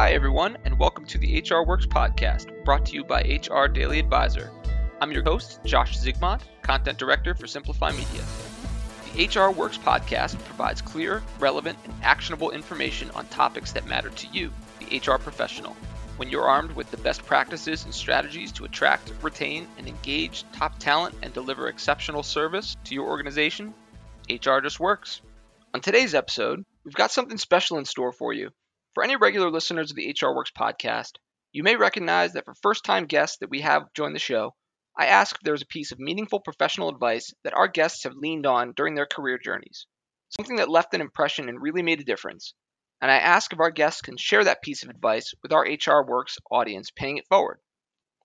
Hi, everyone, and welcome to the HR Works podcast, brought to you by HR Daily Advisor. I'm your host, Josh Zigmond, Content Director for Simplify Media. The HR Works podcast provides clear, relevant, and actionable information on topics that matter to you, the HR professional. When you're armed with the best practices and strategies to attract, retain, and engage top talent and deliver exceptional service to your organization, HR just works. On today's episode, we've got something special in store for you. For any regular listeners of the HR Works podcast, you may recognize that for first time guests that we have join the show, I ask if there's a piece of meaningful professional advice that our guests have leaned on during their career journeys, something that left an impression and really made a difference. And I ask if our guests can share that piece of advice with our HR Works audience paying it forward.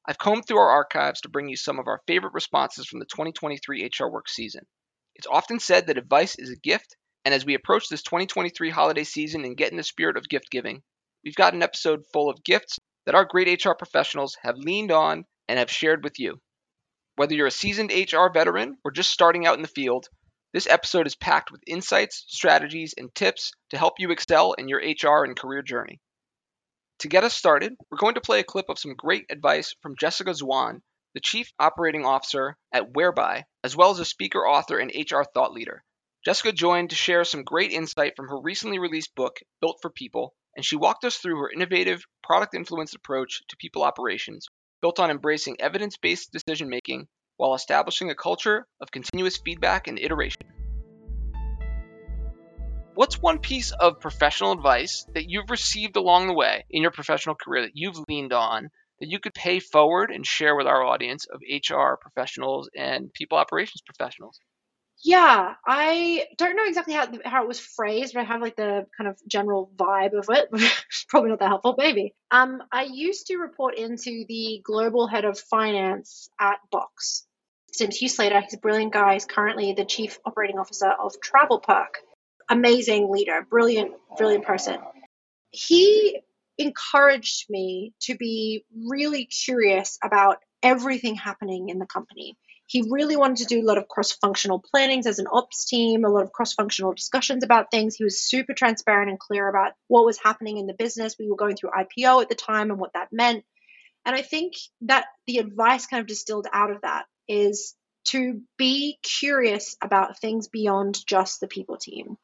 I've combed through our archives to bring you some of our favorite responses from the 2023 HR Works season. It's often said that advice is a gift and as we approach this 2023 holiday season and get in the spirit of gift giving, we've got an episode full of gifts that our great HR professionals have leaned on and have shared with you. Whether you're a seasoned HR veteran or just starting out in the field, this episode is packed with insights, strategies, and tips to help you excel in your HR and career journey. To get us started, we're going to play a clip of some great advice from Jessica Zwaan, the Chief Operating Officer at Whereby, as well as a speaker, author, and HR thought leader. Jessica joined to share some great insight from her recently released book, Built for People, and she walked us through her innovative, product influenced approach to people operations, built on embracing evidence based decision making while establishing a culture of continuous feedback and iteration. What's one piece of professional advice that you've received along the way in your professional career that you've leaned on that you could pay forward and share with our audience of HR professionals and people operations professionals? Yeah, I don't know exactly how how it was phrased, but I have like the kind of general vibe of it. Probably not that helpful, maybe. Um, I used to report into the global head of finance at Box. His name's Hugh Slater. He's a brilliant guy. He's currently the chief operating officer of TravelPerk. Amazing leader, brilliant, brilliant person. He encouraged me to be really curious about everything happening in the company he really wanted to do a lot of cross functional plannings as an ops team, a lot of cross functional discussions about things. He was super transparent and clear about what was happening in the business. We were going through IPO at the time and what that meant. And I think that the advice kind of distilled out of that is to be curious about things beyond just the people team.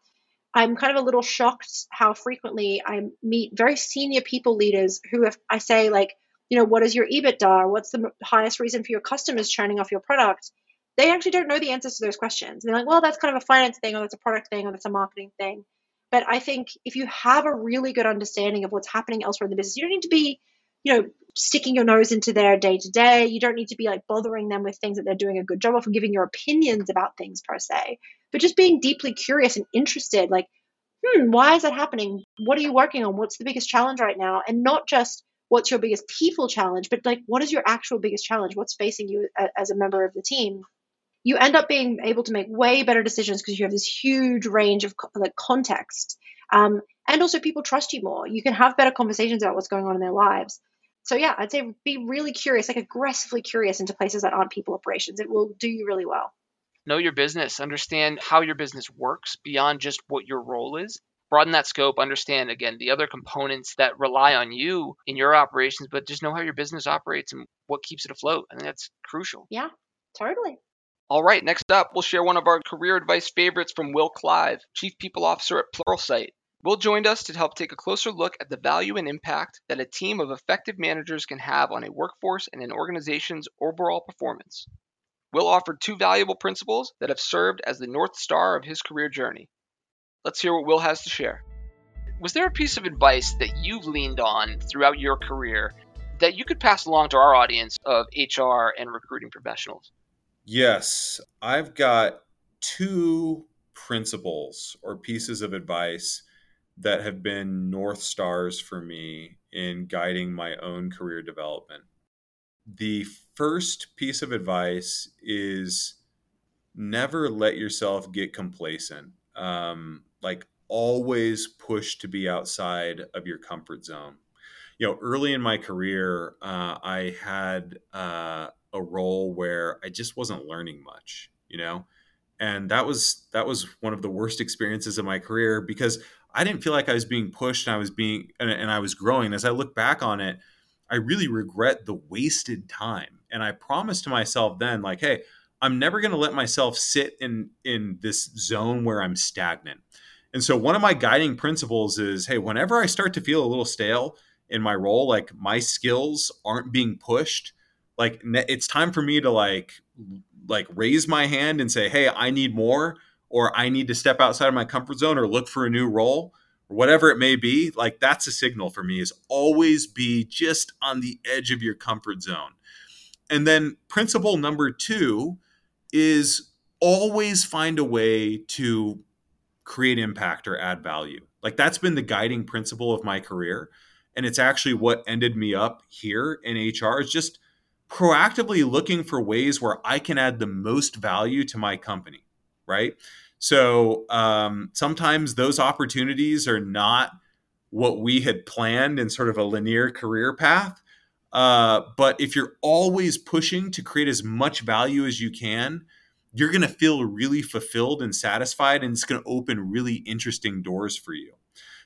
I'm kind of a little shocked how frequently I meet very senior people leaders who, if I say, like, you know, what is your EBITDA? What's the highest reason for your customers churning off your product? They actually don't know the answers to those questions. They're like, well, that's kind of a finance thing, or that's a product thing, or that's a marketing thing. But I think if you have a really good understanding of what's happening elsewhere in the business, you don't need to be, you know, sticking your nose into their day to day. You don't need to be like bothering them with things that they're doing a good job of and giving your opinions about things per se, but just being deeply curious and interested. Like, hmm, why is that happening? What are you working on? What's the biggest challenge right now? And not just what's your biggest people challenge, but like what is your actual biggest challenge? What's facing you as a member of the team? You end up being able to make way better decisions because you have this huge range of like context. Um, and also people trust you more. You can have better conversations about what's going on in their lives. So yeah, I'd say be really curious, like aggressively curious into places that aren't people operations. It will do you really well. Know your business, understand how your business works beyond just what your role is, broaden that scope, understand again the other components that rely on you in your operations, but just know how your business operates and what keeps it afloat. I think that's crucial. Yeah, totally. All right, next up, we'll share one of our career advice favorites from Will Clive, Chief People Officer at Pluralsight. Will joined us to help take a closer look at the value and impact that a team of effective managers can have on a workforce and an organization's overall performance. Will offered two valuable principles that have served as the North Star of his career journey Let's hear what Will has to share. Was there a piece of advice that you've leaned on throughout your career that you could pass along to our audience of HR and recruiting professionals? Yes, I've got two principles or pieces of advice that have been North Stars for me in guiding my own career development. The first piece of advice is never let yourself get complacent. Um, like always push to be outside of your comfort zone. You know, early in my career, uh, I had uh, a role where I just wasn't learning much. You know, and that was that was one of the worst experiences of my career because I didn't feel like I was being pushed and I was being and, and I was growing. As I look back on it, I really regret the wasted time. And I promised to myself then, like, hey, I'm never going to let myself sit in in this zone where I'm stagnant. And so one of my guiding principles is, hey, whenever I start to feel a little stale in my role, like my skills aren't being pushed, like it's time for me to like like raise my hand and say, hey, I need more, or I need to step outside of my comfort zone or look for a new role or whatever it may be, like that's a signal for me is always be just on the edge of your comfort zone. And then principle number two is always find a way to create impact or add value. Like that's been the guiding principle of my career. And it's actually what ended me up here in HR is just proactively looking for ways where I can add the most value to my company, right? So um, sometimes those opportunities are not what we had planned in sort of a linear career path. Uh, but if you're always pushing to create as much value as you can, you're going to feel really fulfilled and satisfied, and it's going to open really interesting doors for you.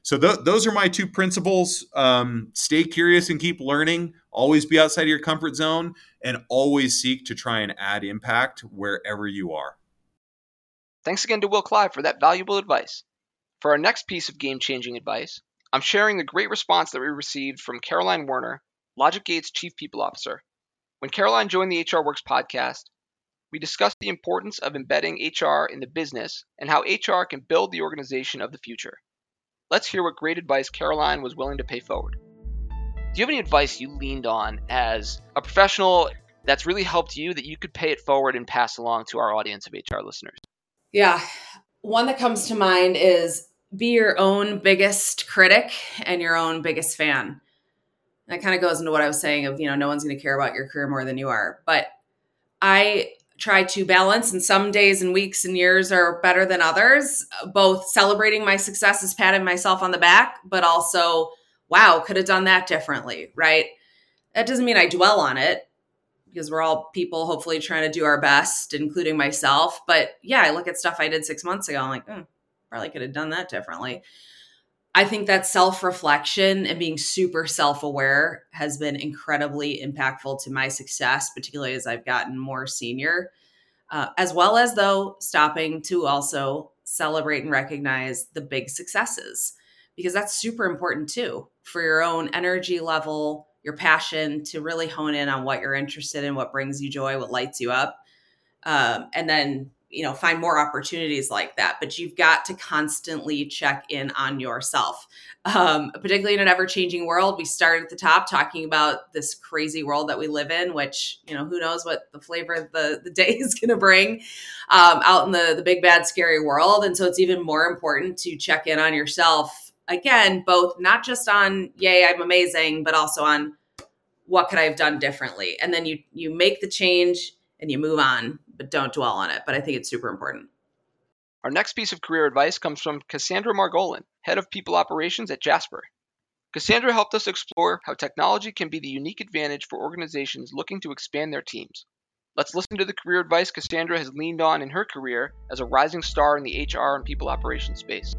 So th- those are my two principles. Um, stay curious and keep learning. Always be outside of your comfort zone, and always seek to try and add impact wherever you are. Thanks again to Will Clive for that valuable advice. For our next piece of game changing advice, I'm sharing the great response that we received from Caroline Werner, LogicGate's Chief People Officer. When Caroline joined the HR Works podcast, we discussed the importance of embedding HR in the business and how HR can build the organization of the future. Let's hear what great advice Caroline was willing to pay forward. Do you have any advice you leaned on as a professional that's really helped you that you could pay it forward and pass along to our audience of HR listeners? Yeah. One that comes to mind is be your own biggest critic and your own biggest fan. That kind of goes into what I was saying of, you know, no one's going to care about your career more than you are. But I try to balance, and some days and weeks and years are better than others, both celebrating my successes, patting myself on the back, but also, wow, could have done that differently, right? That doesn't mean I dwell on it because we're all people hopefully trying to do our best, including myself. But yeah, I look at stuff I did six months ago. I'm like, oh, probably could have done that differently. I think that self reflection and being super self aware has been incredibly impactful to my success, particularly as I've gotten more senior, uh, as well as, though, stopping to also celebrate and recognize the big successes, because that's super important too for your own energy level, your passion to really hone in on what you're interested in, what brings you joy, what lights you up. Um, and then, you know, find more opportunities like that. But you've got to constantly check in on yourself, um, particularly in an ever changing world. We started at the top talking about this crazy world that we live in, which, you know, who knows what the flavor of the, the day is going to bring um, out in the, the big, bad, scary world. And so it's even more important to check in on yourself again, both not just on yay, I'm amazing, but also on what could I have done differently? And then you you make the change and you move on, don't dwell on it. But I think it's super important. Our next piece of career advice comes from Cassandra Margolin, Head of People Operations at Jasper. Cassandra helped us explore how technology can be the unique advantage for organizations looking to expand their teams. Let's listen to the career advice Cassandra has leaned on in her career as a rising star in the HR and people operations space.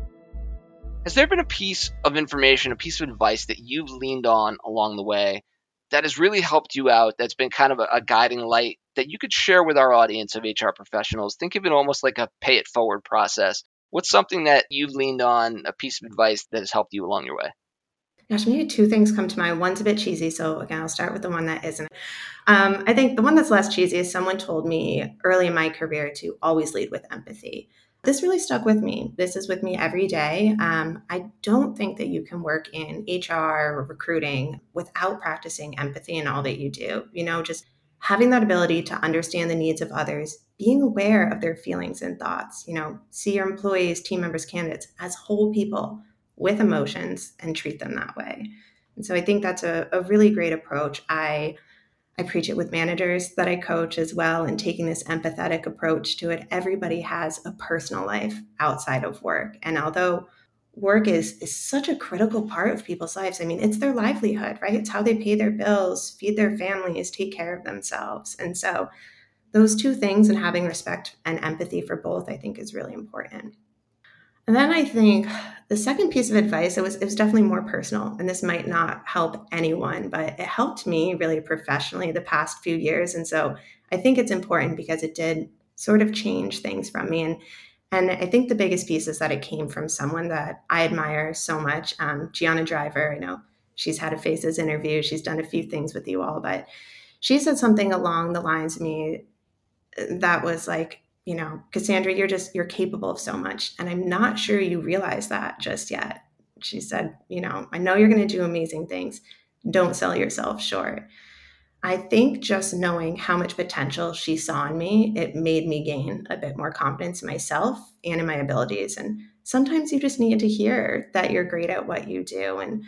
Has there been a piece of information, a piece of advice that you've leaned on along the way that has really helped you out, that's been kind of a, a guiding light that you could share with our audience of HR professionals? Think of it almost like a pay it forward process. What's something that you've leaned on, a piece of advice that has helped you along your way? Gosh, maybe two things come to mind. One's a bit cheesy, so again, I'll start with the one that isn't. Um, I think the one that's less cheesy is someone told me early in my career to always lead with empathy this really stuck with me. This is with me every day. Um, I don't think that you can work in HR or recruiting without practicing empathy in all that you do. You know, just having that ability to understand the needs of others, being aware of their feelings and thoughts, you know, see your employees, team members, candidates as whole people with emotions and treat them that way. And so I think that's a, a really great approach. I I preach it with managers that I coach as well, and taking this empathetic approach to it. Everybody has a personal life outside of work. And although work is, is such a critical part of people's lives, I mean, it's their livelihood, right? It's how they pay their bills, feed their families, take care of themselves. And so, those two things and having respect and empathy for both, I think, is really important. And then I think the second piece of advice, it was it was definitely more personal, and this might not help anyone, but it helped me really professionally the past few years. And so I think it's important because it did sort of change things from me. And and I think the biggest piece is that it came from someone that I admire so much, um, Gianna Driver. I know she's had a Faces interview, she's done a few things with you all, but she said something along the lines of me that was like, you know, Cassandra, you're just, you're capable of so much. And I'm not sure you realize that just yet. She said, you know, I know you're going to do amazing things. Don't sell yourself short. I think just knowing how much potential she saw in me, it made me gain a bit more confidence in myself and in my abilities. And sometimes you just need to hear that you're great at what you do. And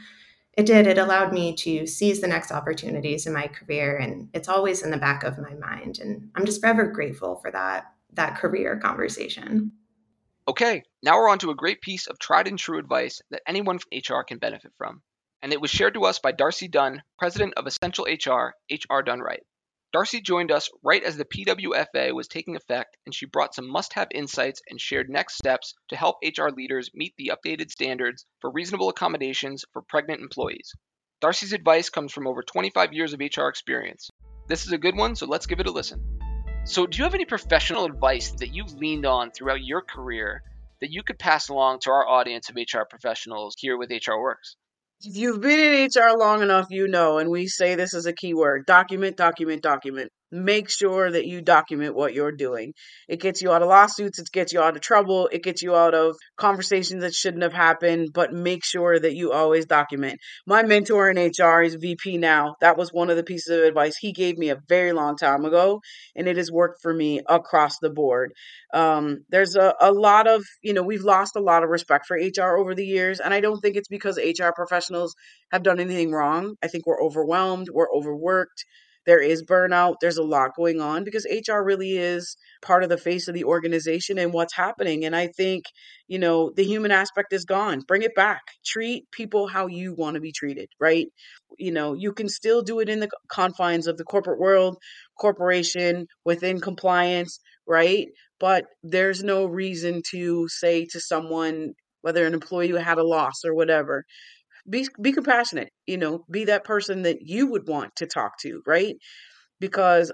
it did. It allowed me to seize the next opportunities in my career. And it's always in the back of my mind. And I'm just forever grateful for that that career conversation. Okay, now we're on to a great piece of tried and true advice that anyone from HR can benefit from. And it was shared to us by Darcy Dunn, president of Essential HR, HR Done Right. Darcy joined us right as the PWFA was taking effect, and she brought some must have insights and shared next steps to help HR leaders meet the updated standards for reasonable accommodations for pregnant employees. Darcy's advice comes from over 25 years of HR experience. This is a good one, so let's give it a listen. So, do you have any professional advice that you've leaned on throughout your career that you could pass along to our audience of HR professionals here with HR Works? If you've been in HR long enough, you know, and we say this is a key word document, document, document make sure that you document what you're doing. It gets you out of lawsuits, it gets you out of trouble, it gets you out of conversations that shouldn't have happened, but make sure that you always document. My mentor in HR is VP now. That was one of the pieces of advice he gave me a very long time ago, and it has worked for me across the board. Um, there's a, a lot of, you know, we've lost a lot of respect for HR over the years, and I don't think it's because HR professionals have done anything wrong. I think we're overwhelmed, we're overworked there is burnout there's a lot going on because hr really is part of the face of the organization and what's happening and i think you know the human aspect is gone. Bring it back. Treat people how you want to be treated right? You know you can still do it in the confines of the corporate world corporation within compliance right? But there's no reason to say to someone whether an employee had a loss or whatever be be compassionate you know be that person that you would want to talk to right? Because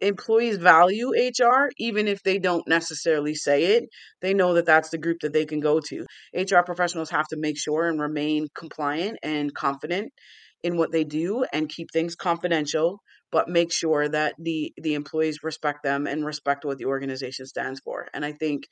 employees value HR even if they don't necessarily say it they know that that's the group that they can go to. HR professionals have to make sure and remain compliant and confident in what they do and keep things confidential but make sure that the the employees respect them and respect what the organization stands for. And i think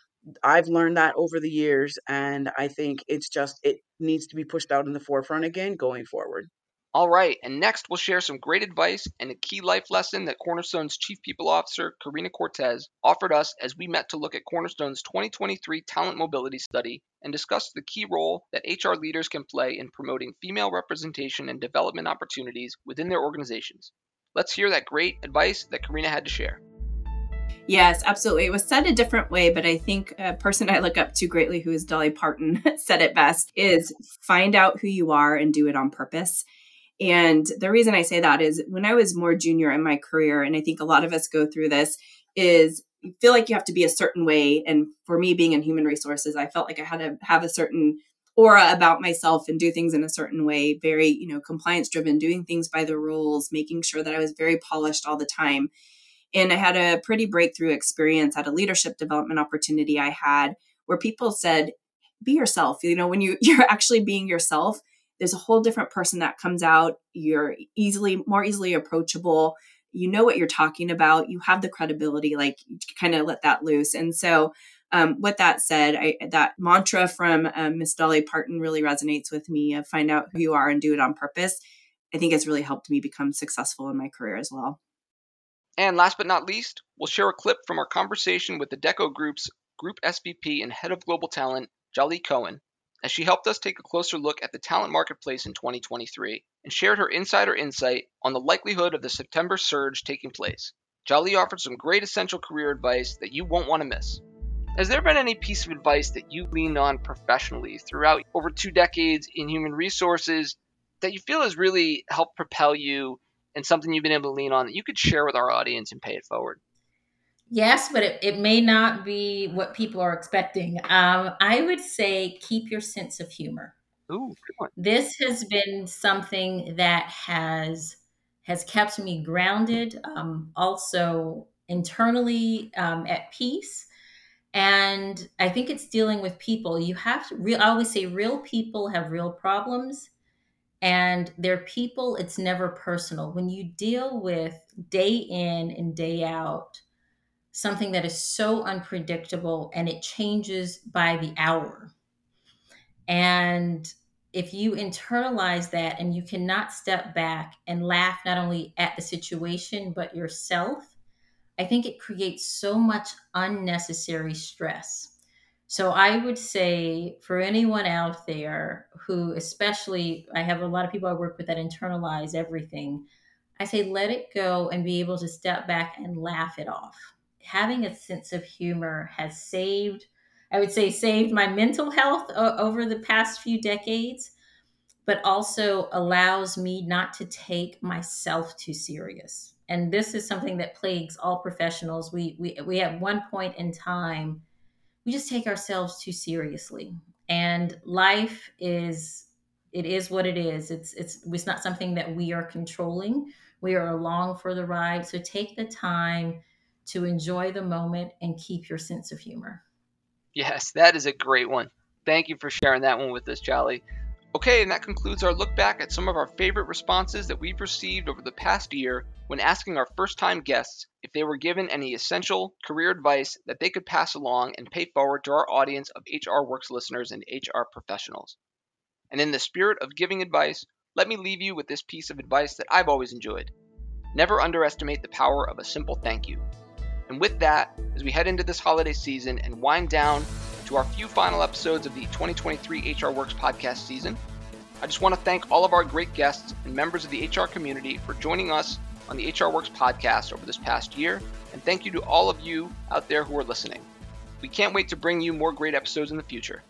I've learned that over the years, and I think it's just it needs to be pushed out in the forefront again going forward. All right, and next we'll share some great advice and a key life lesson that Cornerstone's Chief People Officer, Carina Cortez, offered us as we met to look at Cornerstone's 2023 Talent Mobility Study and discuss the key role that HR leaders can play in promoting female representation and development opportunities within their organizations. Let's hear that great advice that Carina had to share. Yes, absolutely. It was said a different way, but I think a person I look up to greatly, who is Dolly Parton, said it best is find out who you are and do it on purpose. And the reason I say that is when I was more junior in my career, and I think a lot of us go through this, is you feel like you have to be a certain way. And for me, being in human resources, I felt like I had to have a certain aura about myself and do things in a certain way, very, you know, compliance driven, doing things by the rules, making sure that I was very polished all the time. And I had a pretty breakthrough experience at a leadership development opportunity I had where people said, be yourself. You know, when you, you're actually being yourself, there's a whole different person that comes out. You're easily, more easily approachable. You know what you're talking about. You have the credibility, like kind of let that loose. And so, um, with that said, I, that mantra from um, Miss Dolly Parton really resonates with me of find out who you are and do it on purpose. I think it's really helped me become successful in my career as well. And last but not least, we'll share a clip from our conversation with the Adecco Group's Group SVP and Head of Global Talent, Jali Cohen, as she helped us take a closer look at the talent marketplace in 2023 and shared her insider insight on the likelihood of the September surge taking place. Jali offered some great essential career advice that you won't want to miss. Has there been any piece of advice that you leaned on professionally throughout over two decades in human resources that you feel has really helped propel you and something you've been able to lean on that you could share with our audience and pay it forward? Yes, but it, it may not be what people are expecting. Um, I would say keep your sense of humor. Ooh, This has been something that has has kept me grounded, um, also internally um, at peace. And I think it's dealing with people. You have to. Real, I always say, real people have real problems, and they're people. It's never personal. When you deal with day in and day out something that is so unpredictable and it changes by the hour. And if you internalize that and you cannot step back and laugh not only at the situation, but yourself, I think it creates so much unnecessary stress. So I would say for anyone out there who, especially, I have a lot of people I work with that internalize everything. I say let it go and be able to step back and laugh it off having a sense of humor has saved, I would say, saved my mental health o- over the past few decades, but also allows me not to take myself too serious. And this is something that plagues all professionals. We we we at one point in time, we just take ourselves too seriously. And life is it is what it is. It's it's it's not something that we are controlling. We are along for the ride. So take the time to enjoy the moment and keep your sense of humor. Yes, that is a great one. Thank you for sharing that one with us, Jali. Okay, and that concludes our look back at some of our favorite responses that we've received over the past year when asking our first time guests if they were given any essential career advice that they could pass along and pay forward to our audience of HR Works listeners and HR professionals. And in the spirit of giving advice, let me leave you with this piece of advice that I've always enjoyed. Never underestimate the power of a simple thank you. And with that, as we head into this holiday season and wind down to our few final episodes of the 2023 HR Works podcast season, I just want to thank all of our great guests and members of the HR community for joining us on the HR Works podcast over this past year. And thank you to all of you out there who are listening. We can't wait to bring you more great episodes in the future.